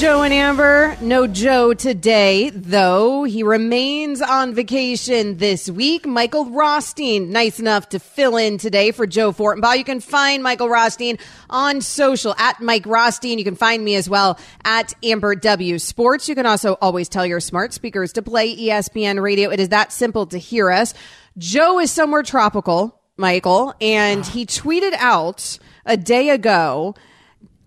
Joe and Amber, no Joe today, though he remains on vacation this week. Michael Rothstein, nice enough to fill in today for Joe Fortenbaugh. You can find Michael Rothstein on social at Mike Rothstein. You can find me as well at Amber W Sports. You can also always tell your smart speakers to play ESPN radio. It is that simple to hear us. Joe is somewhere tropical, Michael, and he tweeted out a day ago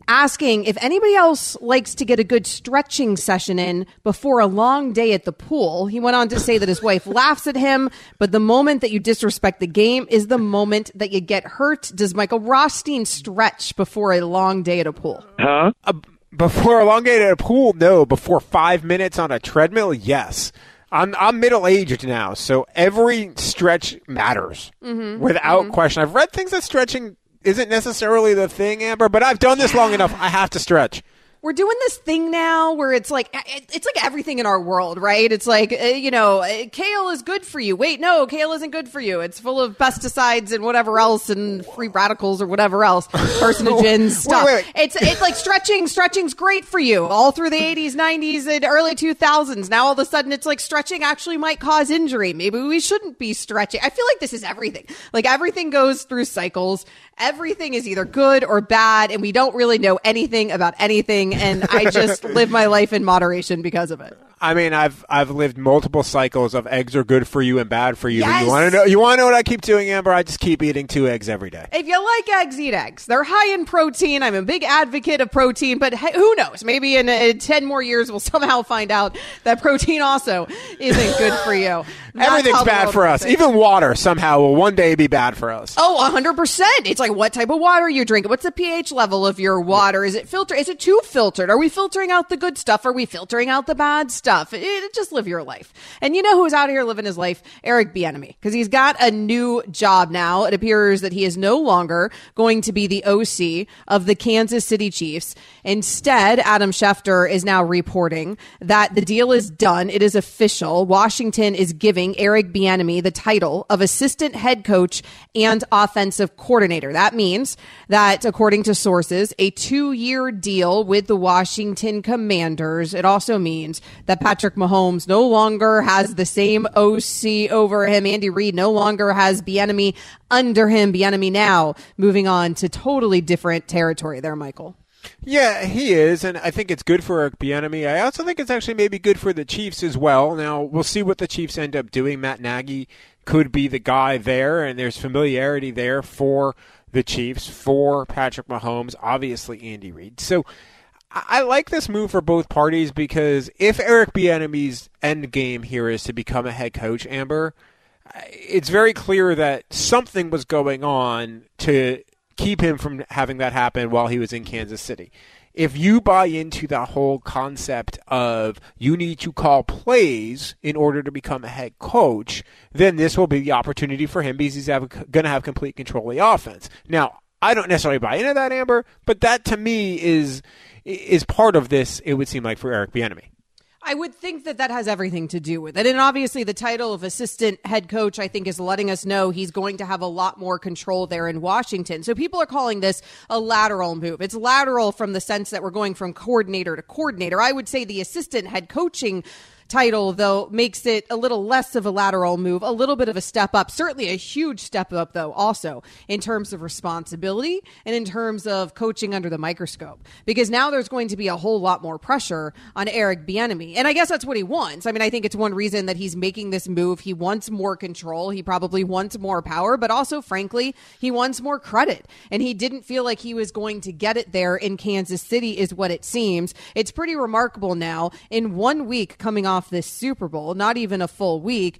asking if anybody else likes to get a good stretching session in before a long day at the pool. He went on to say that his wife laughs at him, but the moment that you disrespect the game is the moment that you get hurt. Does Michael Rothstein stretch before a long day at a pool? Huh? Uh, before a long day at a pool, no. Before five minutes on a treadmill, yes. I'm I'm middle aged now, so every stretch matters without question. I've read things that stretching isn't necessarily the thing, Amber, but I've done this long enough. I have to stretch. We're doing this thing now where it's like it's like everything in our world, right? It's like uh, you know, uh, kale is good for you. Wait, no, kale isn't good for you. It's full of pesticides and whatever else, and free radicals or whatever else, carcinogens stuff. wait, wait. It's it's like stretching. Stretching's great for you. All through the '80s, '90s, and early 2000s. Now all of a sudden, it's like stretching actually might cause injury. Maybe we shouldn't be stretching. I feel like this is everything. Like everything goes through cycles. Everything is either good or bad, and we don't really know anything about anything. And I just live my life in moderation because of it. I mean, I've I've lived multiple cycles of eggs are good for you and bad for you. Yes. you want to know? You want to know what I keep doing, Amber? I just keep eating two eggs every day. If you like eggs, eat eggs. They're high in protein. I'm a big advocate of protein, but hey, who knows? Maybe in uh, 10 more years, we'll somehow find out that protein also isn't good for you. Everything's bad for us. Even water somehow will one day be bad for us. Oh, 100%. It's like what type of water you drink. What's the pH level of your water? Is it filtered? Is it too filtered? Are we filtering out the good stuff? Are we filtering out the bad stuff? It, it- just live your life. And you know who's out here living his life? Eric Bieniemy, because he's got a new job now. It appears that he is no longer going to be the OC of the Kansas City Chiefs. Instead, Adam Schefter is now reporting that the deal is done. It is official. Washington is giving Eric Bieniemy the title of assistant head coach and offensive coordinator. That means that, according to sources, a two-year deal with the Washington Commanders. It also means that Patrick Mahomes no longer has the same OC over him. Andy Reid no longer has Bieniemy under him. Bieniemy now moving on to totally different territory there, Michael. Yeah, he is, and I think it's good for Eric Bieniemy. I also think it's actually maybe good for the Chiefs as well. Now we'll see what the Chiefs end up doing. Matt Nagy could be the guy there, and there's familiarity there for the Chiefs for Patrick Mahomes, obviously Andy Reid. So I like this move for both parties because if Eric Bieniemy's end game here is to become a head coach, Amber, it's very clear that something was going on to keep him from having that happen while he was in Kansas City. If you buy into that whole concept of you need to call plays in order to become a head coach, then this will be the opportunity for him because he's going to have complete control of the offense. Now, I don't necessarily buy into that, Amber, but that to me is is part of this. It would seem like for Eric Bieniemy. I would think that that has everything to do with it. And obviously, the title of assistant head coach, I think, is letting us know he's going to have a lot more control there in Washington. So people are calling this a lateral move. It's lateral from the sense that we're going from coordinator to coordinator. I would say the assistant head coaching title, though, makes it a little less of a lateral move, a little bit of a step up. Certainly a huge step up, though, also in terms of responsibility and in terms of coaching under the microscope. Because now there's going to be a whole lot more pressure on Eric Bieniemy. And I guess that's what he wants. I mean, I think it's one reason that he's making this move. He wants more control. He probably wants more power, but also, frankly, he wants more credit. And he didn't feel like he was going to get it there in Kansas City, is what it seems. It's pretty remarkable now. In one week coming off this Super Bowl, not even a full week,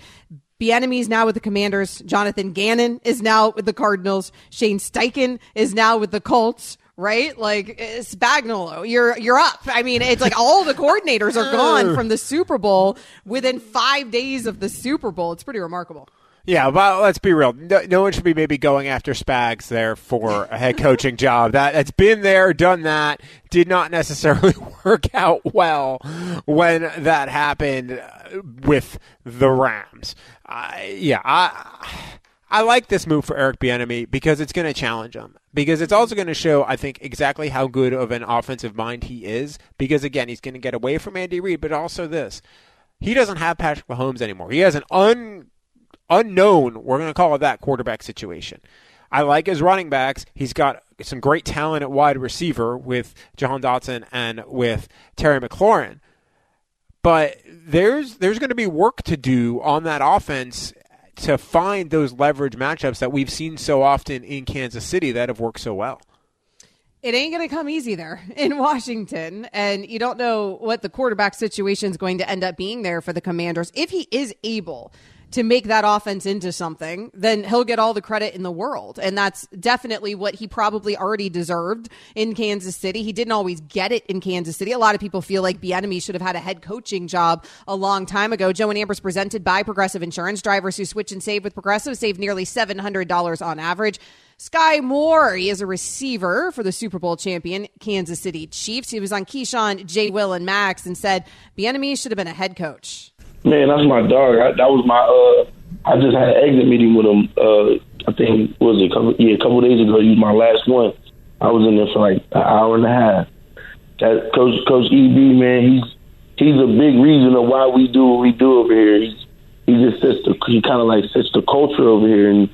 Bieniemy's now with the Commanders. Jonathan Gannon is now with the Cardinals. Shane Steichen is now with the Colts. right? Like Spagnuolo, you're you're up. I mean, it's like all the coordinators are gone from the Super Bowl within five days of the Super Bowl. It's pretty remarkable. Yeah, but let's be real. No, no, one should be maybe going after Spags there for a head coaching job. That that's been there, done that. Did not necessarily work out well when that happened with the Rams. Uh, yeah, I I like this move for Eric Bieniemy because it's going to challenge him. Because it's also going to show, I think, exactly how good of an offensive mind he is. Because again, he's going to get away from Andy Reid, but also this: he doesn't have Patrick Mahomes anymore. He has an un unknown. We're going to call it that quarterback situation. I like his running backs. He's got some great talent at wide receiver with Jahan Dotson and with Terry McLaurin. But there's there's going to be work to do on that offense to find those leverage matchups that we've seen so often in Kansas City that have worked so well. It ain't going to come easy there in Washington. And you don't know what the quarterback situation is going to end up being there for the commanders. If he is able to make that offense into something, then he'll get all the credit in the world. And that's definitely what he probably already deserved in Kansas City. He didn't always get it in Kansas City. A lot of people feel like Bieniemy should have had a head coaching job a long time ago. Joe and Amber's presented by Progressive Insurance. Drivers who switch and save with Progressive save nearly $700 on average. Sky Moore, he is a receiver for the Super Bowl champion Kansas City Chiefs. He was on Keyshawn, J. Will, and Max and said Bieniemy should have been a head coach. Man, that's my dog. I, that was my. uh I just had an exit meeting with him. Uh I think was it a couple yeah a couple days ago. He was my last one. I was in there for like an hour and a half. That coach Coach EB man, he's he's a big reason of why we do what we do over here. He's he just sets the he kind of like sets the culture over here and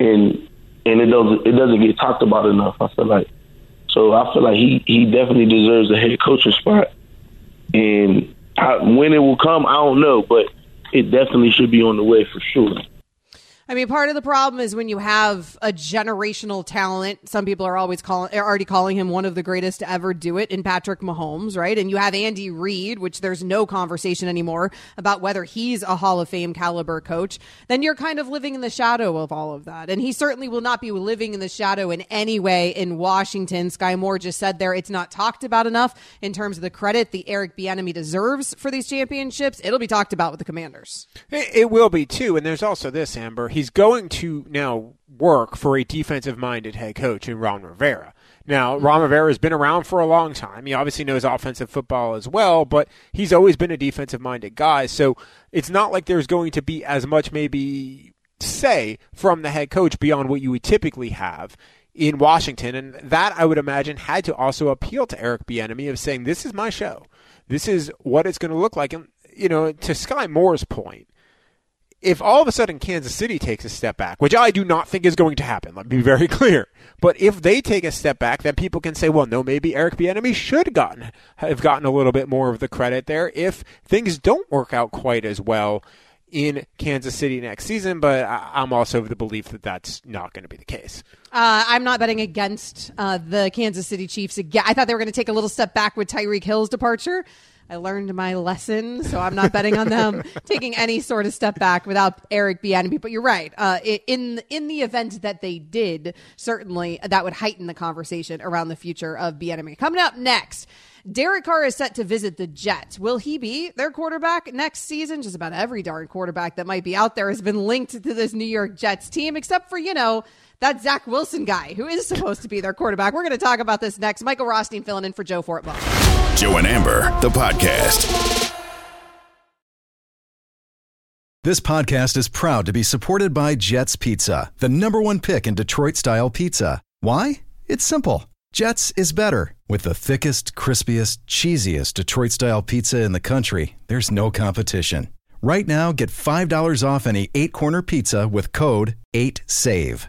and and it doesn't it doesn't get talked about enough. I feel like so I feel like he he definitely deserves a head coaching spot and When it will come, I don't know, but it definitely should be on the way for sure. I mean, part of the problem is when you have a generational talent. Some people are always calling, already calling him one of the greatest to ever do it in Patrick Mahomes, right? And you have Andy Reid, which there's no conversation anymore about whether he's a Hall of Fame caliber coach. Then you're kind of living in the shadow of all of that. And he certainly will not be living in the shadow in any way in Washington. Sky Moore just said there it's not talked about enough in terms of the credit the Eric Bieniemy deserves for these championships. It'll be talked about with the Commanders. It, it will be too. And there's also this, Amber. He he's going to now work for a defensive minded head coach in Ron Rivera. Now, Ron Rivera has been around for a long time. He obviously knows offensive football as well, but he's always been a defensive minded guy. So it's not like there's going to be as much, maybe, say from the head coach beyond what you would typically have in Washington. And that, I would imagine, had to also appeal to Eric Bieniemy of saying, this is my show. This is what it's going to look like. And, you know, to Sky Moore's point, if all of a sudden Kansas City takes a step back, which I do not think is going to happen, let me be very clear. But if they take a step back, then people can say, well, no, maybe Eric Bieniemy should gotten have gotten a little bit more of the credit there if things don't work out quite as well in Kansas City next season, but I'm also of the belief that that's not going to be the case. Uh, I'm not betting against uh, the Kansas City Chiefs again. I thought they were going to take a little step back with Tyreek Hill's departure. I learned my lesson, so I'm not betting on them taking any sort of step back without Eric Bieniemy. But you're right. Uh, in in the event that they did, certainly that would heighten the conversation around the future of Bieniemy. Coming up next. Derek Carr is set to visit the Jets. Will he be their quarterback next season? Just about every darn quarterback that might be out there has been linked to this New York Jets team, except for, you know, that Zach Wilson guy who is supposed to be their quarterback. We're going to talk about this next. Michael Rothstein filling in for Joe Fortenbaugh. Joe and Amber, the podcast. This podcast is proud to be supported by Jets Pizza, the number one pick in Detroit style pizza. Why? It's simple. Jets is better. With the thickest, crispiest, cheesiest Detroit style pizza in the country, there's no competition. Right now, get $5 off any eight corner pizza with code 8SAVE.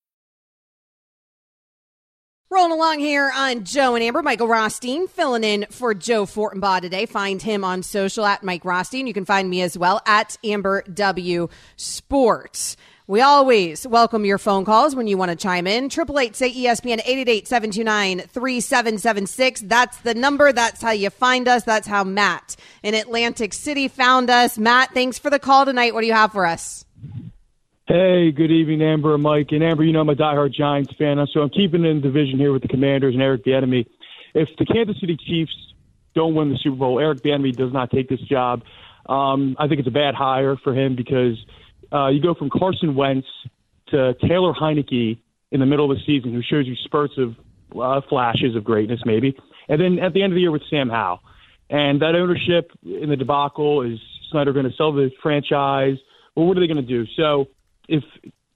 Rolling along here on Joe and Amber, Michael Rothstein filling in for Joe Fortenbaugh today. Find him on social at Mike Rothstein. You can find me as well at Amber W Sports. We always welcome your phone calls when you want to chime in. Triple eight say ESPN 888-729-3776. That's the number. That's how you find us. That's how Matt in Atlantic City found us. Matt, thanks for the call tonight. What do you have for us? Hey, good evening, Amber and Mike. And Amber, you know I'm a diehard Giants fan, so I'm keeping in division here with the Commanders and Eric Bieniemy. If the Kansas City Chiefs don't win the Super Bowl, Eric Bieniemy does not take this job. Um, I think it's a bad hire for him because uh, you go from Carson Wentz to Taylor Heinicke in the middle of the season, who shows you spurts of uh, flashes of greatness, maybe, and then at the end of the year with Sam Howell. And that ownership in the debacle is Snyder going to sell the franchise? Well, what are they going to do? So if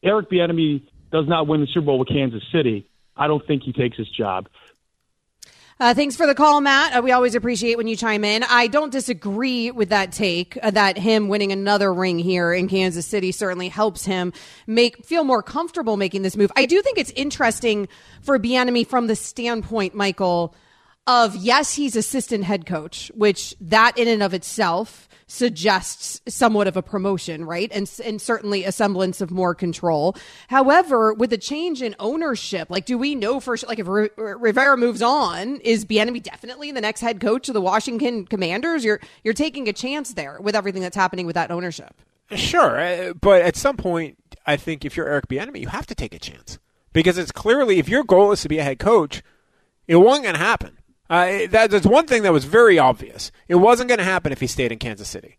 Eric Bieniemy does not win the Super Bowl with Kansas City, I don't think he takes his job. Uh, thanks for the call, Matt. Uh, we always appreciate when you chime in. I don't disagree with that take uh, that him winning another ring here in Kansas City certainly helps him make feel more comfortable making this move. I do think it's interesting for Bieniemy from the standpoint, Michael, of yes, he's assistant head coach, which that in and of itself suggests somewhat of a promotion, right? And, and certainly a semblance of more control. However, with the change in ownership, like, do we know for sure, like, if Rivera moves on, is Bieniemy definitely the next head coach of the Washington Commanders? You're, you're taking a chance there with everything that's happening with that ownership. Sure. Uh, but at some point, I think if you're Eric Bieniemy, you have to take a chance because it's clearly, if your goal is to be a head coach, it wasn't going to happen. Uh, that, that's one thing that was very obvious. It wasn't going to happen if he stayed in Kansas City,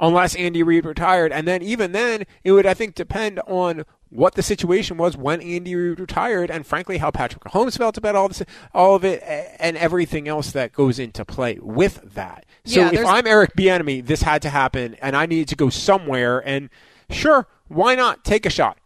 unless Andy Reid retired. And then even then, it would I think depend on what the situation was when Andy Reid retired, and frankly how Patrick Mahomes felt about all this, all of it, and everything else that goes into play with that. So Yeah, if I'm Eric Bieniemy, this had to happen, and I needed to go somewhere. And sure, why not take a shot?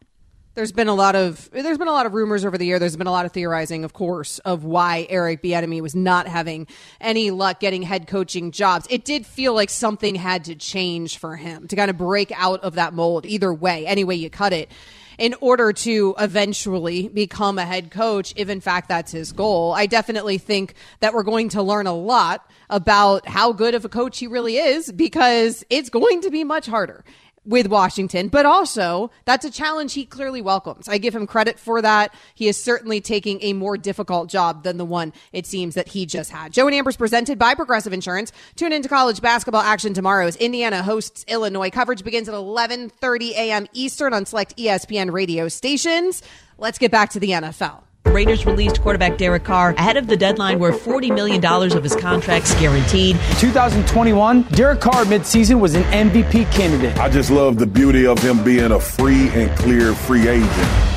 There's been a lot of there's been a lot of rumors over the year. There's been a lot of theorizing, of course, of why Eric Bieniemy was not having any luck getting head coaching jobs. It did feel like something had to change for him to kind of break out of that mold. Either way, any way you cut it, in order to eventually become a head coach, if in fact that's his goal. I definitely think that we're going to learn a lot about how good of a coach he really is because it's going to be much harder with Washington, but also that's a challenge he clearly welcomes. I give him credit for that. He is certainly taking a more difficult job than the one it seems that he just had. Joe and Amber's presented by Progressive Insurance. Tune into college basketball action tomorrow as Indiana hosts Illinois. Coverage begins at 11:30 a.m. Eastern on select ESPN radio stations. Let's get back to the NFL. Raiders released quarterback Derek Carr ahead of the deadline where $40 million of his contract's guaranteed. 2021, Derek Carr midseason was an MVP candidate. I just love the beauty of him being a free and clear free agent.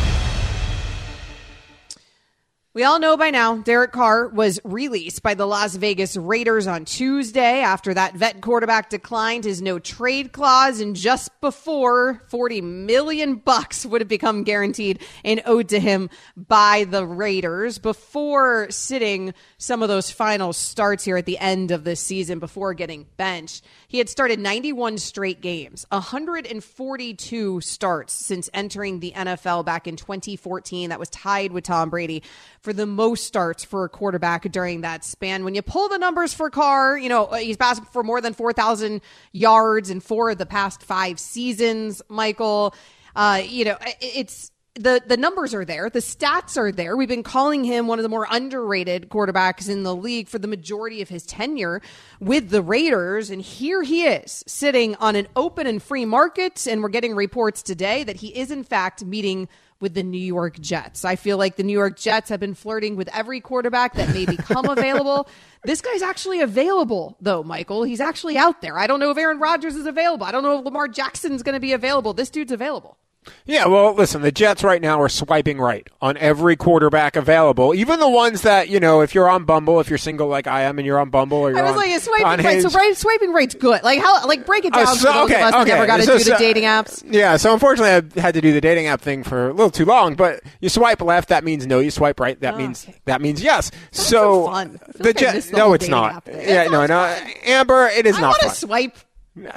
We all know by now Derek Carr was released by the Las Vegas Raiders on Tuesday after that vet quarterback declined his no trade clause and just before 40 million bucks would have become guaranteed and owed to him by the Raiders. Before sitting some of those final starts here at the end of the season before getting benched. He had started 91 straight games, 142 starts since entering the NFL back in 2014. That was tied with Tom Brady for the most starts for a quarterback during that span. When you pull the numbers for Carr, you know, he's passed for more than 4,000 yards in four of the past five seasons, Michael. Uh, you know, it's the the numbers are there, the stats are there. We've been calling him one of the more underrated quarterbacks in the league for the majority of his tenure with the Raiders, and here he is sitting on an open and free market, and we're getting reports today that he is in fact meeting with the New York Jets. I feel like the New York Jets have been flirting with every quarterback that may become available. This guy's actually available, though, Michael. He's actually out there. I don't know if Aaron Rodgers is available. I don't know if Lamar Jackson's going to be available. This dude's available. Yeah, well, listen, the Jets right now are swiping right on every quarterback available, even the ones that you know. If you're on Bumble, if you're single like I am, and you're on Bumble, or you're I was on, like, swiping on right. So right, swiping right's good. Like how? Like break it down Uh, for those okay, of us okay. never got to So- do so- the dating apps. Yeah, so unfortunately, I had to do the dating app thing for a little too long. But you swipe left, that means no. You swipe right, that means that means yes. So, so fun. The like I Jet- missed the no, it's not. Yeah, It no, no, Amber, it is I not want to fun. swipe.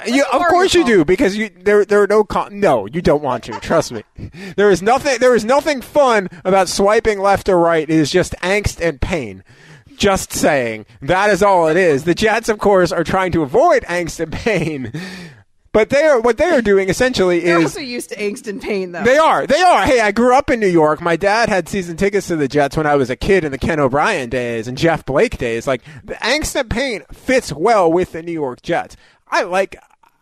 You, of course you do because you there there are no con- no you don't want to trust me there is nothing there is nothing fun about swiping left or right it is just angst and pain just saying that is all it is the Jets of course are trying to avoid angst and pain but they are what they are doing essentially They're is also used to angst and pain, though. they are. They are. Hey, I grew up in New York. My dad had season tickets to the Jets when I was a kid in the Ken O'Brien days and Jeff Blake days. Like the angst and pain fits well with the New York Jets. I like.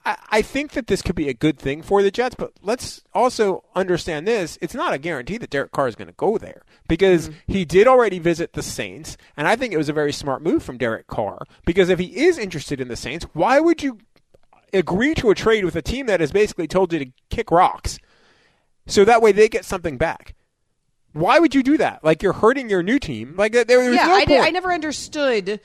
I I think that this could be a good thing for the Jets, but let's also understand this. It's not a guarantee that Derek Carr is going to go there because mm-hmm. he did already visit the Saints, and I think it was a very smart move from Derek Carr because if he is interested in the Saints, why would you agree to a trade with a team that has basically told you to kick rocks so that way they get something back. Why would you do that? Like you're hurting your new team. Like there, there's yeah, no I, point. did, I never understood.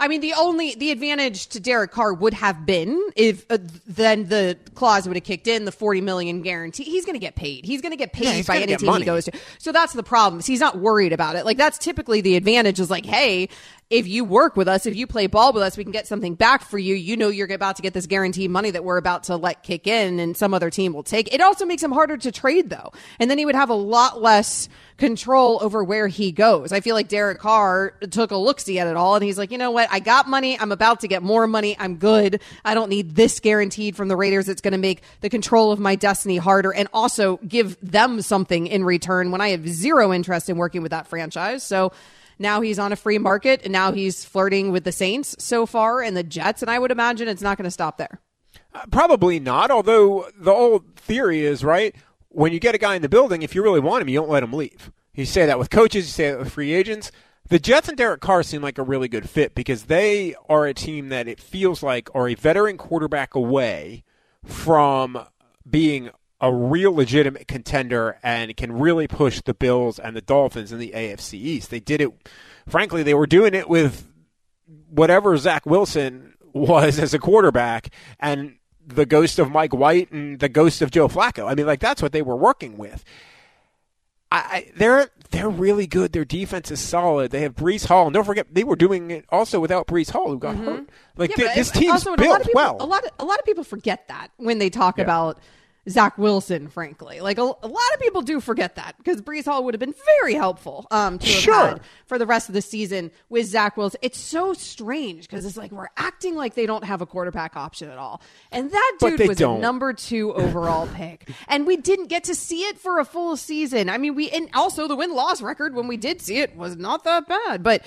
I mean, the only the advantage to Derek Carr would have been if uh, then the clause would have kicked in, the forty million guarantee. He's going to get paid. He's going to get paid Yeah, by any team money. he goes to. So that's the problem. He's not worried about it. Like that's typically the advantage. Is like, hey, if you work with us, if you play ball with us, we can get something back for you. You know, you're about to get this guaranteed money that we're about to let kick in, and some other team will take. It also makes him harder to trade though, and then he would have a lot less control over where he goes. I feel like Derek Carr took a look see at it all and he's like, you know what? I got money. I'm about to get more money. I'm good. I don't need this guaranteed from the Raiders. It's going to make the control of my destiny harder and also give them something in return when I have zero interest in working with that franchise. So now he's on a free market and now he's flirting with the Saints so far and the Jets. And I would imagine it's not going to stop there. Uh, probably not. Although the old theory is right. When you get a guy in the building, if you really want him, you don't let him leave. You say that with coaches. You say that with free agents. The Jets and Derek Carr seem like a really good fit because they are a team that it feels like are a veteran quarterback away from being a real legitimate contender and can really push the Bills and the Dolphins in the AFC East. They did it. Frankly, they were doing it with whatever Zach Wilson was as a quarterback and the ghost of Mike White and the ghost of Joe Flacco. I mean, like that's what they were working with. I, I they're they're really good. Their defense is solid. They have Breece Hall. And don't forget, they were doing it also without Breece Hall, who got hurt. Like Mm-hmm. Yeah, thi- this team's also, a lot built of people, well. A lot, of, a lot of people forget that when they talk about Zach Wilson. Frankly, like a, a lot of people do forget that because Breece Hall would have been very helpful um, to have Sure. had for the rest of the season with Zach Wilson. It's so strange because it's like we're acting like they don't have a quarterback option at all, and that dude was don't. a number two overall pick, and we didn't get to see it for a full season. I mean, we and also the win loss record when we did see it was not that bad, but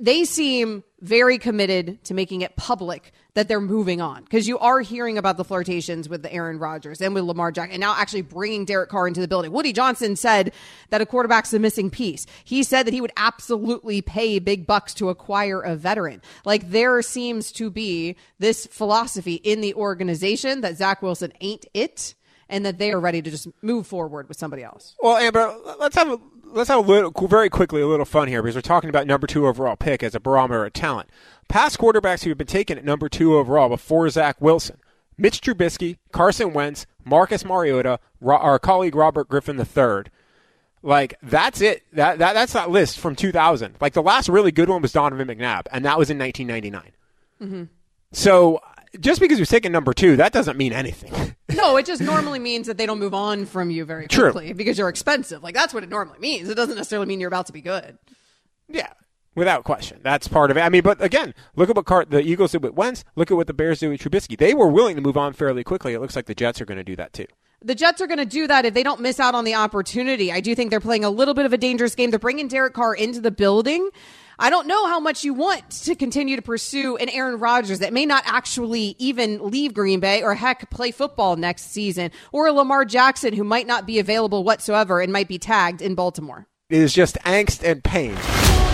they seem very committed to making it public that they're moving on because you are hearing about the flirtations with the Aaron Rodgers and with Lamar Jackson, and now actually bringing Derek Carr into the building. Woody Johnson said that a quarterback's a missing piece. He said that he would absolutely pay big bucks to acquire a veteran. Like there seems to be this philosophy in the organization that Zach Wilson ain't it. And that they are ready to just move forward with somebody else. Well, Amber, let's have a let's have a little very quickly a little fun here because we're talking about number two overall pick as a barometer of talent. Past quarterbacks who have been taken at number two overall before Zach Wilson: Mitch Trubisky, Carson Wentz, Marcus Mariota, Ro- our colleague Robert Griffin III. Like that's it. That, that that's that list from 2000. Like the last really good one was Donovan McNabb, and that was in 1999. Mm-hmm. So just because he was taken number two, that doesn't mean anything. No, it just normally means that they don't move on from you very True. quickly because you're expensive. Like that's what it normally means. It doesn't necessarily mean you're about to be good. Yeah, without question. That's part of it. I mean, but again, look at what Car- the Eagles did with Wentz. Look at what the Bears did with Trubisky. They were willing to move on fairly quickly. It looks like the Jets are going to do that too. The Jets are going to do that if they don't miss out on the opportunity. I do think they're playing a little bit of a dangerous game. They're bringing Derek Carr into the building. I don't know how much you want to continue to pursue an Aaron Rodgers that may not actually even leave Green Bay or heck play football next season, or a Lamar Jackson who might not be available whatsoever and might be tagged in Baltimore. It is just angst and pain.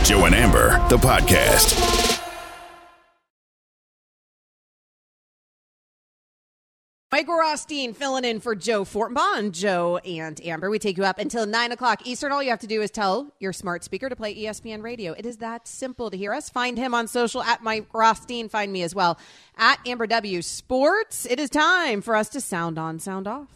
Joe and Amber, the podcast. Michael Rothstein filling in for Joe Fortenbaugh Joe and Amber. We take you up until 9 o'clock Eastern. All you have to do is tell your smart speaker to play ESPN radio. It is that simple to hear us. Find him on social at Mike Rothstein. Find me as well at Amber W Sports. It is time for us to sound on, sound off.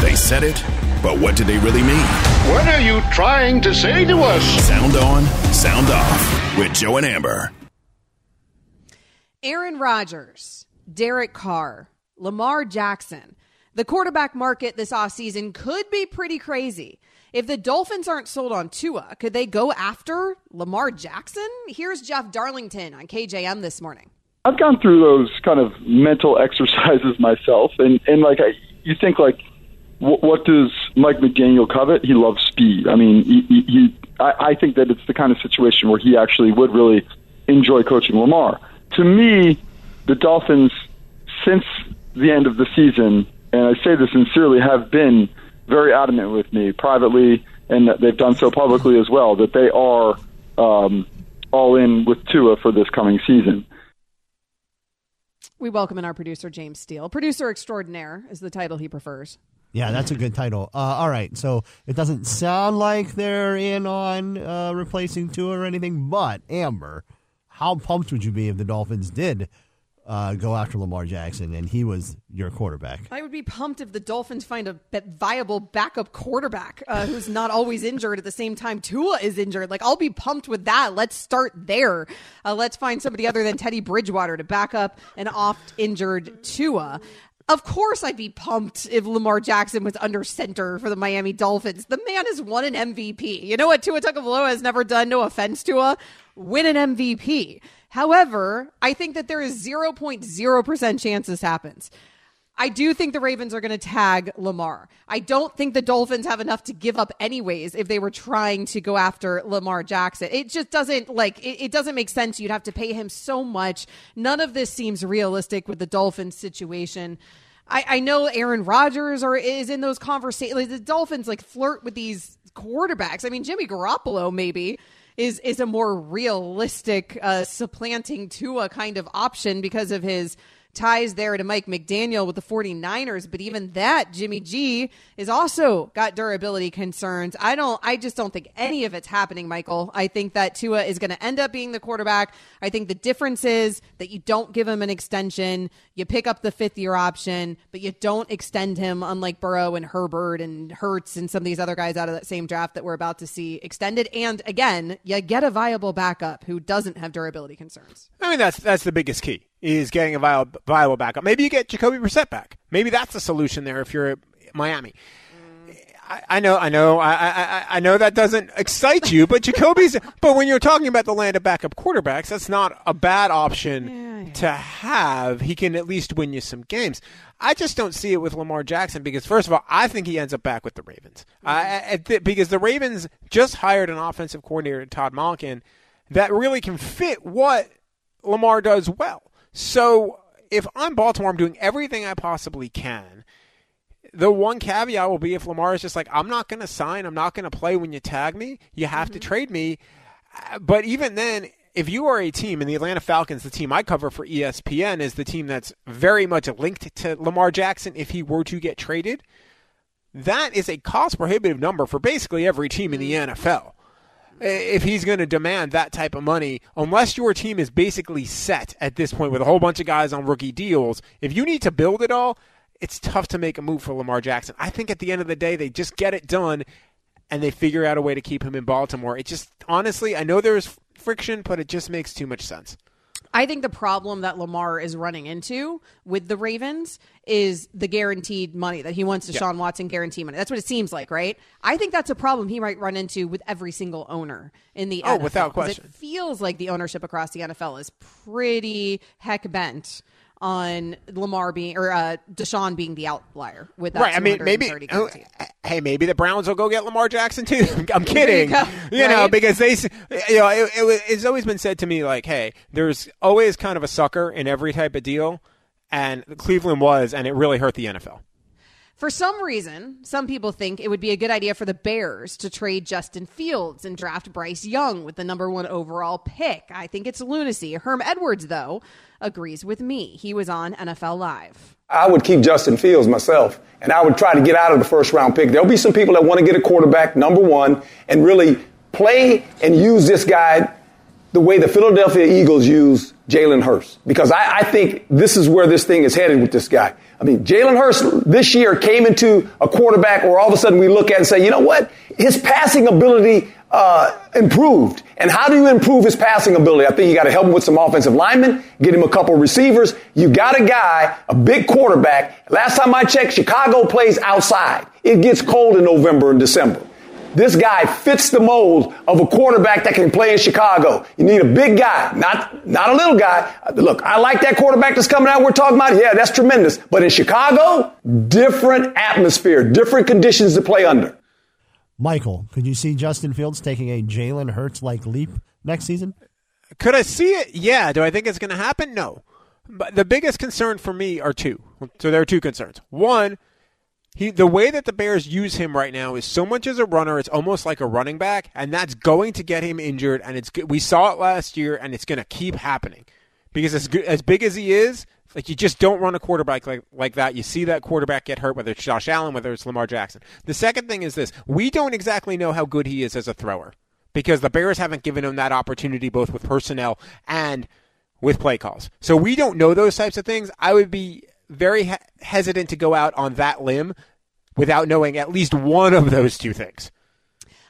They said it, but what did they really mean? What are you trying to say to us? Sound on, sound off with Joe and Amber. Aaron Rodgers, Derek Carr, Lamar Jackson. The quarterback market this offseason could be pretty crazy. If the Dolphins aren't sold on Tua, could they go after Lamar Jackson? Here's Jeff Darlington on KJM this morning. I've gone through those kind of mental exercises myself, and and like I, you think like, what, what does Mike McDaniel covet? He loves speed. I mean, he, he, he I, I think that it's the kind of situation where he actually would really enjoy coaching Lamar to me, the Dolphins, since the end of the season, and I say this sincerely, have been very adamant with me privately, and they've done so publicly as well, that they are um, all in with Tua for this coming season. We welcome in our producer, James Steele. Producer extraordinaire is the title he prefers. Yeah, that's a good title. Uh, all right, so it doesn't sound like they're in on uh, replacing Tua or anything, but Amber, how pumped would you be if the Dolphins did uh, go after Lamar Jackson and he was your quarterback? I would be pumped if the Dolphins find a viable backup quarterback uh, who's not always injured at the same time Tua is injured. Like, I'll be pumped with that. Let's start there. Uh, let's find somebody other than Teddy Bridgewater to back up an oft injured Tua. Of course, I'd be pumped if Lamar Jackson was under center for the Miami Dolphins. The man has won an MVP. You know what Tua Tagovailoa has never done? No offense, Tua win an MVP. However, I think that there is 0.0% chance this happens. I do think the Ravens are going to tag Lamar. I don't think the Dolphins have enough to give up anyways if they were trying to go after Lamar Jackson. It just doesn't like it, it, doesn't make sense. You'd have to pay him so much. None of this seems realistic with the Dolphins situation. I, I know Aaron Rodgers or is in those conversations. Like the Dolphins like flirt with these quarterbacks. I mean, Jimmy Garoppolo maybe is is a more realistic uh, supplanting Tua kind of option because of his ties there to Mike McDaniel with the 49ers, but even that Jimmy G is also got durability concerns. I don't I just don't think any of it's happening, Michael. I think that Tua is going to end up being the quarterback. I think the difference is that you don't give him an extension. You pick up the fifth year option, but you don't extend him unlike Burrow and Herbert and Hurts and some of these other guys out of that same draft that we're about to see extended. And again, you get a viable backup who doesn't have durability concerns. I mean that's that's the biggest key is getting a viable, viable backup. Maybe you get Jacoby Brissett back. Maybe that's the solution there if you're Miami. I, I know, I know, I, I, I know that doesn't excite you, but Jacoby's. but when you're talking about the land of backup quarterbacks, that's not a bad option yeah, yeah. to have. He can at least win you some games. I just don't see it with Lamar Jackson because, first of all, I think he ends up back with the Ravens. Mm-hmm. I, because the Ravens just hired an offensive coordinator, Todd Monken, that really can fit what Lamar does well. So if I'm Baltimore, I'm doing everything I possibly can. The one caveat will be if Lamar is just like, I'm not going to sign, I'm not going to play when you tag me, you have mm-hmm. to trade me. But even then, if you are a team, and the Atlanta Falcons, the team I cover for ESPN, is the team that's very much linked to Lamar Jackson if he were to get traded, that is a cost prohibitive number for basically every team in the mm-hmm. NFL Eh, if he's going to demand that type of money, unless your team is basically set at this point with a whole bunch of guys on rookie deals, if you need to build it all, it's tough to make a move for Lamar Jackson. I think at the end of the day, they just get it done and they figure out a way to keep him in Baltimore. It just, honestly, I know there's friction, but it just makes too much sense. I think the problem that Lamar is running into with the Ravens is the guaranteed money that he wants to yeah. Watson guarantee money. That's what it seems like, right? I think that's a problem he might run into with every single owner in the oh, NFL. without question. It feels like the ownership across the NFL is pretty heck bent on Lamar being or uh, Deshaun being the outlier with that. Right. I mean, maybe. Oh, hey, maybe the Browns will go get Lamar Jackson too. I'm kidding. You, you right? know, because they, you know, it, it, it's always been said to me like, hey, there's always kind of a sucker in every type of deal, and Cleveland was, and it really hurt the NFL. For some reason, some people think it would be a good idea for the Bears to trade Justin Fields and draft Bryce Young with the number one overall pick. I think it's lunacy. Herm Edwards, though, agrees with me. He was on NFL Live. I would keep Justin Fields myself, and I would try to get out of the first round pick. There'll be some people that want to get a quarterback, number one, and really play and use this guy the way the Philadelphia Eagles use Jalen Hurts. Because I, I, think this is where this thing is headed with this guy. I mean, Jalen Hurts this year came into a quarterback where all of a sudden we look at and say, you know what? His passing ability uh, improved. And how do you improve his passing ability? I think you got to help him with some offensive linemen, get him a couple receivers. You got a guy, a big quarterback. Last time I checked, Chicago plays outside. It gets cold in November and December. This guy fits the mold of a quarterback that can play in Chicago. You need a big guy, not, not a little guy. Look, I like that quarterback that's coming out. We're talking about, yeah, that's tremendous. But in Chicago, different atmosphere, different conditions to play under. Michael, could you see Justin Fields taking a Jalen Hurts like leap next season? Could I see it? Yeah. Do I think it's going to happen? No. But the biggest concern for me are two. So there are two concerns. One, he the way that the Bears use him right now is so much as a runner, it's almost like a running back, and that's going to get him injured. And it's we saw it last year, and it's going to keep happening because as as big as he is, like you just don't run a quarterback like like that. You see that quarterback get hurt, whether it's Josh Allen, whether it's Lamar Jackson. The second thing is this: we don't exactly know how good he is as a thrower because the Bears haven't given him that opportunity both with personnel and with play calls. So we don't know those types of things. I would be very he- hesitant to go out on that limb without knowing at least one of those two things.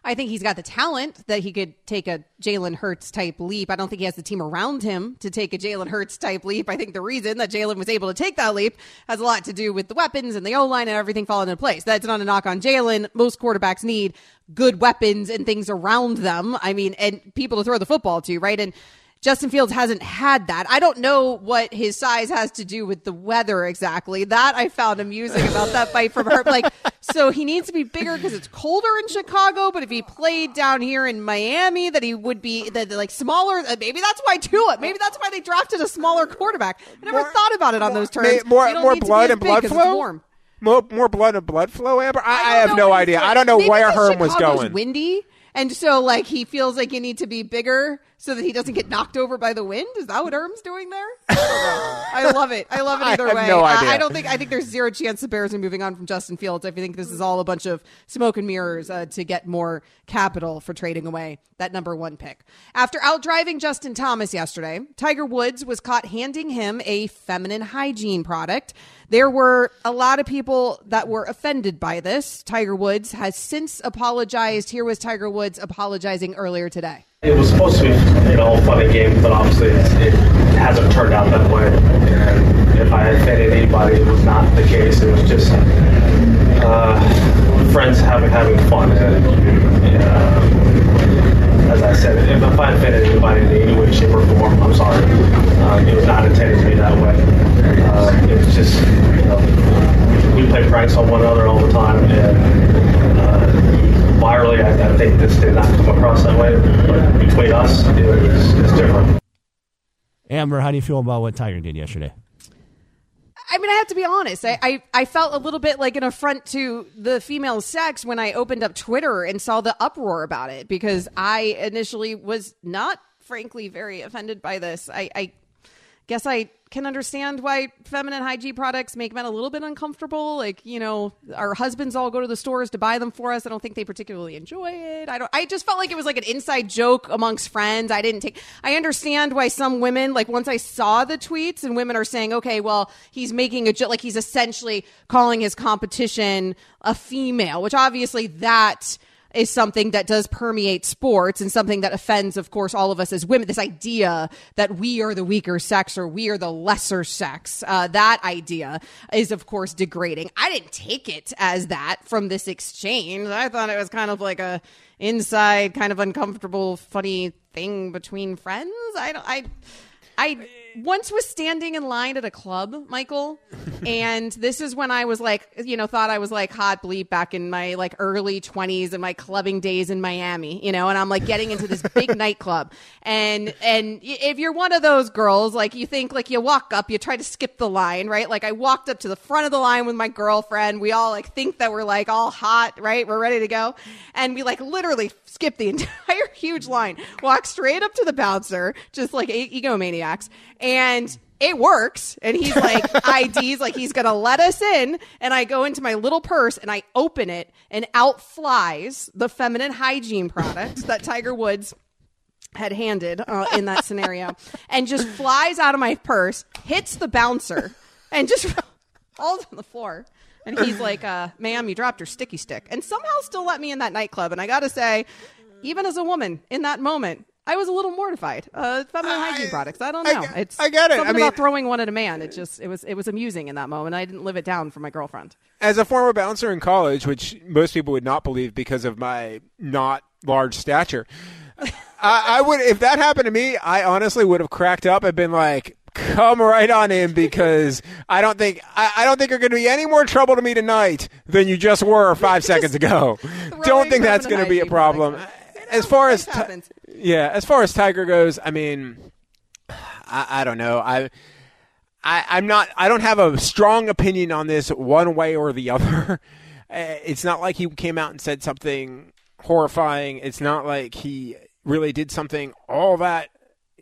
I think he's got the talent that he could take a Jalen Hurts type leap. I don't think he has the team around him to take a Jalen Hurts type leap. I think the reason that Jalen was able to take that leap has a lot to do with the weapons and the O line and everything falling into place. That's not a knock on Jalen. Most quarterbacks need good weapons and things around them. I mean, and people to throw the football to, right? And Justin Fields hasn't had that. I don't know what his size has to do with the weather exactly. That I found amusing about that fight from her. Like, so he needs to be bigger because it's colder in Chicago. But if he played down here in Miami, that he would be that like smaller. Uh, maybe that's why Tua. Maybe that's why they drafted a smaller quarterback. I never more, thought about it on those terms. More, more blood and blood flow. More, more blood and blood flow, Amber. I, I, I have no idea. I don't know where Herm was going. Windy and so, like, he feels like you need to be bigger so that he doesn't get knocked over by the wind. Is that what Herm's doing there? I, I love it. I love it either way. No idea. I, I, don't think. I think there's zero chance the Bears are moving on from Justin Fields. I think this is all a bunch of smoke and mirrors uh, to get more capital for trading away that number one pick. After outdriving Justin Thomas yesterday, Tiger Woods was caught handing him a feminine hygiene product. There were a lot of people that were offended by this. Tiger Woods has since apologized. Here was Tiger Woods apologizing earlier today. It was supposed to be you know, a funny game, but obviously it hasn't turned out that way. And if I offended anybody, it was not the case. It was just uh, friends having having fun. And, uh, as I said, if I offended anybody in any way, shape, or form, I'm sorry. Uh, it was not intended to be that way. Uh, it's just, you know, we play pranks on one another all the time, and uh, virally, I, I, think this did not come across that way. But between us, it's different. Amber, how do you feel about what Tiger did yesterday? I mean, I have to be honest. I, I, I, felt a little bit like an affront to the female sex when I opened up Twitter and saw the uproar about it because I initially was not, frankly, very offended by this. I, I guess I can understand why feminine hygiene products make men a little bit uncomfortable. Like, you know, our husbands all go to the stores to buy them for us. I don't think they particularly enjoy it. I don't I just felt like it was like an inside joke amongst friends. I didn't take I understand why some women like once I saw the tweets and women are saying, "Okay, well, he's making a joke like he's essentially calling his competition a female," which obviously that is something that does permeate sports and something that offends, of course, all of us as women. This idea that we are the weaker sex or we are the lesser sex, uh, that idea is, of course, degrading. I didn't take it as that from this exchange. I thought it was kind of like a inside, kind of uncomfortable, funny thing between friends. I don't, I, I once was standing in line at a club, Michael, and this is when I was like, you know, thought I was like hot bleep back in my like early 20s and my clubbing days in Miami, you know, and I'm like getting into this big nightclub. And and if you're one of those girls, like you think like you walk up, you try to skip the line, right? Like I walked up to the front of the line with my girlfriend. We all like think that we're like all hot, right? We're ready to go. And we like literally skip the entire huge line, walk straight up to the bouncer, just like egomaniacs and it works. And he's like, IDs, like he's going to let us in. And I go into my little purse and I open it, and out flies the feminine hygiene product that Tiger Woods had handed uh, in that scenario, and just flies out of my purse, hits the bouncer, and just falls on the floor. And he's like, uh, ma'am, you dropped your sticky stick. And somehow still let me in that nightclub. And I got to say, even as a woman in that moment, I was a little mortified. Uh, feminine I, hygiene products. I don't know. I, it's I get it. Something I mean, about throwing one at a man. It just it was it was amusing in that moment. I didn't live it down for my girlfriend. As a former bouncer in college, which most people would not believe because of my not large stature, I, I would if that happened to me. I honestly would have cracked up and been like, come right on in because I don't think I, I don't think you're going to be any more trouble to me tonight than you just were five seconds ago. Don't think that's going to be a problem. As far as yeah, as far as Tiger goes, I mean, I, I don't know. I. I, I'm not. I don't have a strong opinion on this one way or the other. Eh, it's not like he came out and said something horrifying. It's not like he really did something all that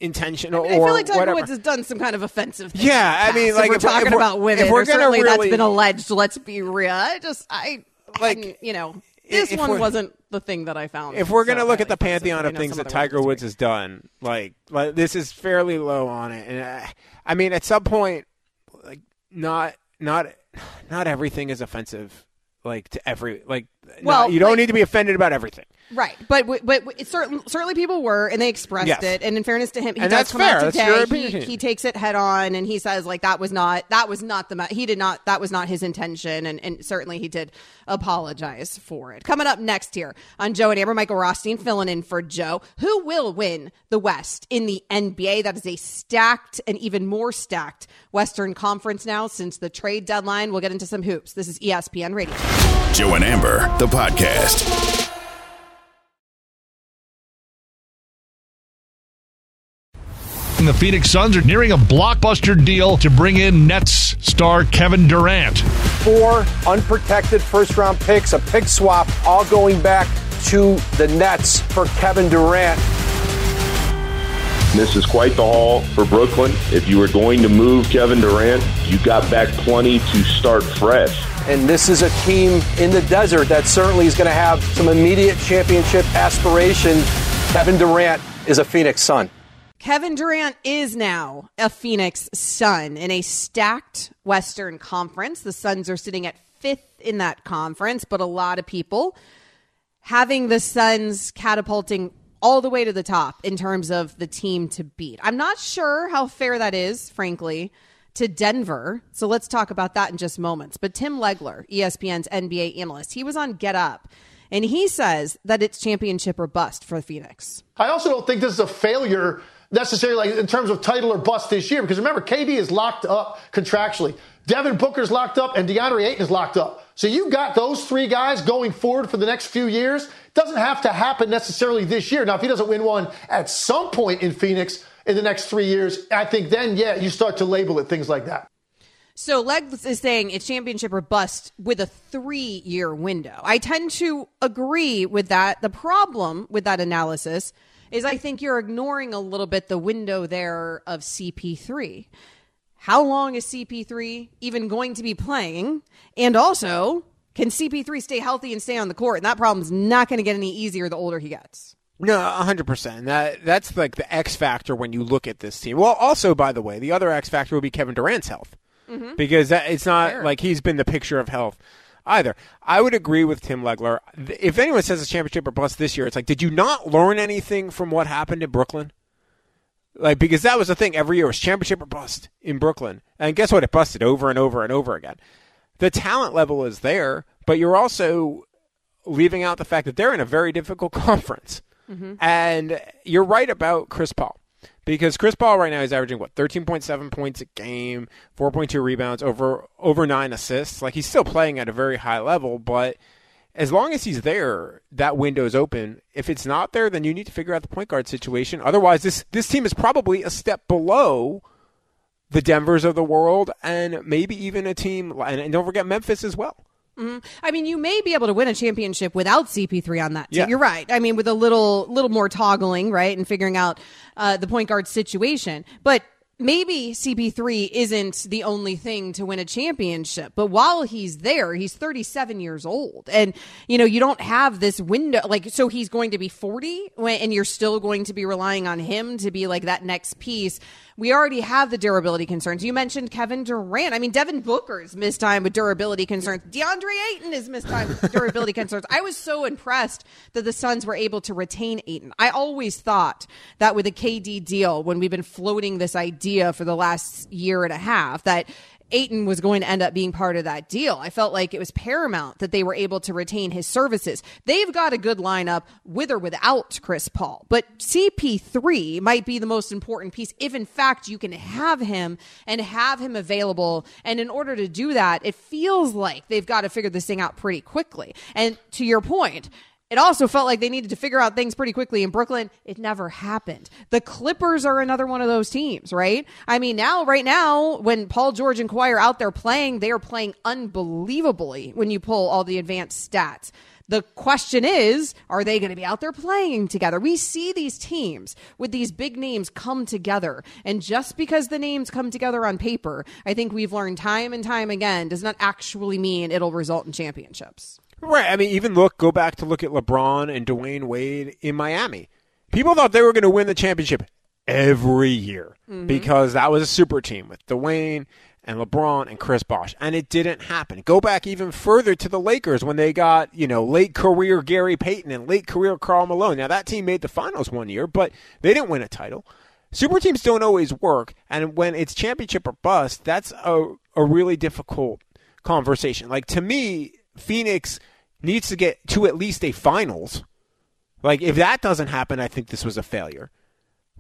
intentional I, mean, I feel like Tiger whatever. Woods has done some kind of offensive. Things yeah, I mean, like we're if, talking if we're, about women, if we're or gonna really, that's been alleged. Let's be real. I just, I like, you know, this one wasn't the thing that I found. If we're going to so look at the pantheon of things that Tiger Woods has done, like, like this is fairly low on it. And uh, I mean, at some point, like, not, not, not everything is offensive. Like to every, like, well, Well, you don't like- need to be offended about everything. Right, but but, but it certain, certainly people were, and they expressed Yes. it. And in fairness to him, he And does that's come fair. out today. your he, he takes it head on, and he says like that was not that was not the ma- he did not that was not his intention, and, and certainly he did apologize for it. Coming up next here on Joe and Amber, Michael Rothstein filling in for Joe. Who will win the West in the NBA? That is a stacked and even more stacked Western Conference now since the trade deadline. We'll get into some hoops. This is ESPN Radio. Joe and Amber, the podcast. The Phoenix Suns are nearing a blockbuster deal to bring in Nets star Kevin Durant. Four unprotected first round picks, a pick swap, all going back to the Nets for Kevin Durant. This is quite the haul for Brooklyn. If you were going to move Kevin Durant, you got back plenty to start fresh. And this is a team in the desert that certainly is going to have some immediate championship aspirations. Kevin Durant is a Phoenix Sun. Kevin Durant is now a Phoenix Sun in a stacked Western Conference. The Suns are sitting at fifth in that conference, but a lot of people having the Suns catapulting all the way to the top in terms of the team to beat. I'm not sure how fair that is, frankly, to Denver. So let's talk about that in just moments. But Tim Legler, ESPN's NBA analyst, he was on Get Up and he says that it's championship or bust for Phoenix. I also don't think this is a failure necessarily like in terms of title or bust this year because remember KD is locked up contractually. Devin Booker's locked up and DeAndre Ayton is locked up. So you got those three guys going forward for the next few years. Doesn't have to happen necessarily this year. Now if he doesn't win one at some point in Phoenix in the next 3 years, I think then yeah, you start to label it things like that. So Legs is saying it's championship or bust with a three year window. I tend to agree with that. The problem with that analysis is I think you're ignoring a little bit the window there of CP3. How long is CP3 even going to be playing? And also, can CP3 stay healthy and stay on the court? And that problem's not going to get any easier the older he gets. No, hundred percent. That that's like the X factor when you look at this team. Well, also by the way, the other X factor will be Kevin Durant's health Mhm. because that, it's not Fair. like he's been the picture of health either. I would agree with Tim Legler. If anyone says it's championship or bust this year, it's like, did you not learn anything from what happened in Brooklyn? Like because that was the thing every year was championship or bust in Brooklyn, and guess what? It busted over and over and over again. The talent level is there, but you're also leaving out the fact that they're in a very difficult conference. Mm-hmm. And you're right about Chris Paul. Because Chris Paul right now is averaging what 13.7 points a game, 4.2 rebounds, over over 9 assists. Like he's still playing at a very high level, but as long as he's there, that window is open. If it's not there, then you need to figure out the point guard situation. Otherwise, this this team is probably a step below the Denvers of the world, and maybe even a team. And, and don't forget Memphis as well. Mm-hmm. I mean, you may be able to win a championship without CP3 on that team. Yeah. You're right. I mean, with a little little more toggling, right, and figuring out uh, the point guard situation. But maybe CP3 isn't the only thing to win a championship, but while he's there, he's 37 years old. And, you know, you don't have this window. Like, so he's going to be 40 and you're still going to be relying on him to be like that next piece we already have the durability concerns. You mentioned Kevin Durant. I mean, Devin Booker's missed time with durability concerns. DeAndre Ayton is missed time with durability concerns. I was so impressed that the Suns were able to retain Ayton. I always thought that with a KD deal, when we've been floating this idea for the last year and a half, that Ayton was going to end up being part of that deal. I felt like it was paramount that they were able to retain his services. They've got a good lineup with or without Chris Paul, but CP3 might be the most important piece if, in fact, you can have him and have him available. And in order to do that, it feels like they've got to figure this thing out pretty quickly. And to your point, it also felt like they needed to figure out things pretty quickly in Brooklyn. It never happened. The Clippers are another one of those teams, right? I mean, now, right now, when Paul George and Kawhi are out there playing, they are playing unbelievably when you pull all the advanced stats. The question is, are they going to be out there playing together? We see these teams with these big names come together. And just because the names come together on paper, I think we've learned time and time again, does not actually mean it'll result in championships. Right. I mean, even look, go back to look at LeBron and Dwyane Wade in Miami. People thought they were going to win the championship every year mm-hmm. because that was a super team with Dwyane and LeBron and Chris Bosh, and it didn't happen. Go back even further to the Lakers when they got, you know, late career Gary Payton and late career Karl Malone. Now, that team made the finals one year, but they didn't win a title. Super teams don't always work, and when it's championship or bust, that's a, a really difficult conversation. Like, to me, Phoenix needs to get to at least a finals. Like if that doesn't happen, I think this was a failure.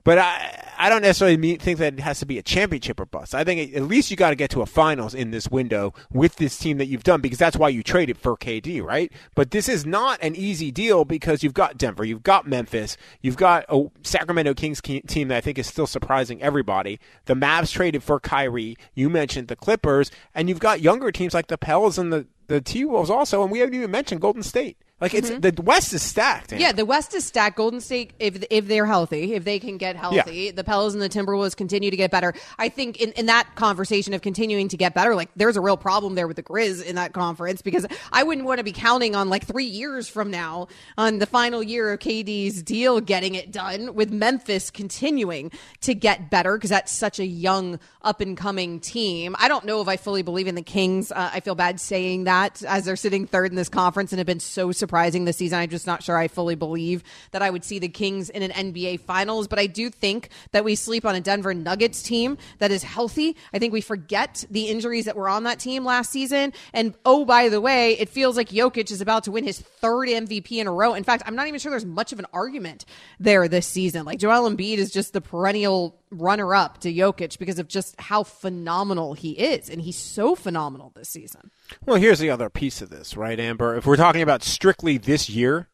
But I I don't necessarily mean, think that it has to be a championship or bust. I think at least you got to get to a finals in this window with this team that you've done because that's why you traded for KD, right? But this is not an easy deal because you've got Denver, you've got Memphis, you've got a Sacramento Kings team that I think is still surprising everybody. The Mavs traded for Kyrie. You mentioned the Clippers, and you've got younger teams like the Pels and the the T Wolves also, and we haven't even mentioned Golden State. Like it's mm-hmm. the West is stacked. Yeah, the West is stacked. Golden State, if if they're healthy, if they can get healthy, yeah. the Pels and the Timberwolves continue to get better. I think in, in that conversation of continuing to get better, like there's a real problem there with the Grizz in that conference because I wouldn't want to be counting on like three years from now on the final year of KD's deal getting it done with Memphis continuing to get better because that's such a young up and coming team. I don't know if I fully believe in the Kings. Uh, I feel bad saying that as they're sitting third in this conference and have been so surprising this season. I'm just not sure I fully believe that I would see the Kings in an NBA Finals, but I do think that we sleep on a Denver Nuggets team that is healthy. I think we forget the injuries that were on that team last season. And oh, by the way, it feels like Jokic is about to win his third MVP in a row. In fact, I'm not even sure there's much of an argument there this season. Like Joel Embiid is just the perennial runner up to Jokic because of just how phenomenal he is. And he's so phenomenal this season. Well, here's the other piece of this, right, Amber? If we're talking about strictly this year,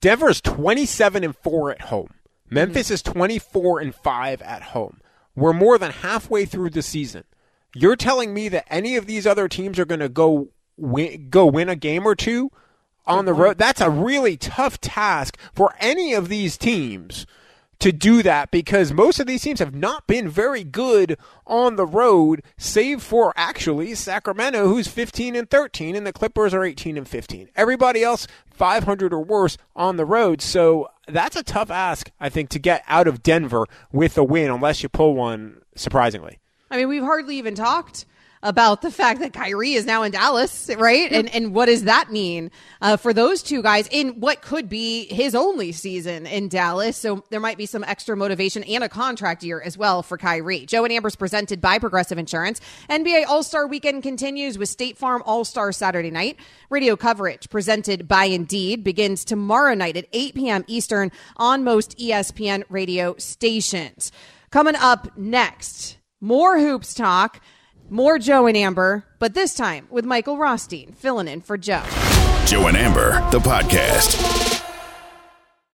Denver is 27 and 4 at home. Memphis mm-hmm. is 24 and 5 at home. We're more than halfway through the season. You're telling me that any of these other teams are going to go win, go win a game or two on the road? That's a really tough task for any of these teams to do that because most of these teams have not been very good on the road, save for actually Sacramento, who's 15 and 13, and the Clippers are 18 and 15. Everybody else 500 or worse on the road. So that's a tough ask, I think, to get out of Denver with a win, unless you pull one surprisingly. I mean, we've hardly even talked about the fact that Kyrie is now in Dallas, right? And and what does that mean uh, for those two guys in what could be his only season in Dallas? So there might be some extra motivation and a contract year as well for Kyrie. Joe and Amber's presented by Progressive Insurance. NBA All Star Weekend continues with State Farm All Star Saturday night. Radio coverage presented by Indeed begins tomorrow night at 8 p.m. Eastern on most ESPN radio stations. Coming up next, more hoops talk. More Joe and Amber, but this time with Michael Rothstein filling in for Joe. Joe and Amber, the podcast.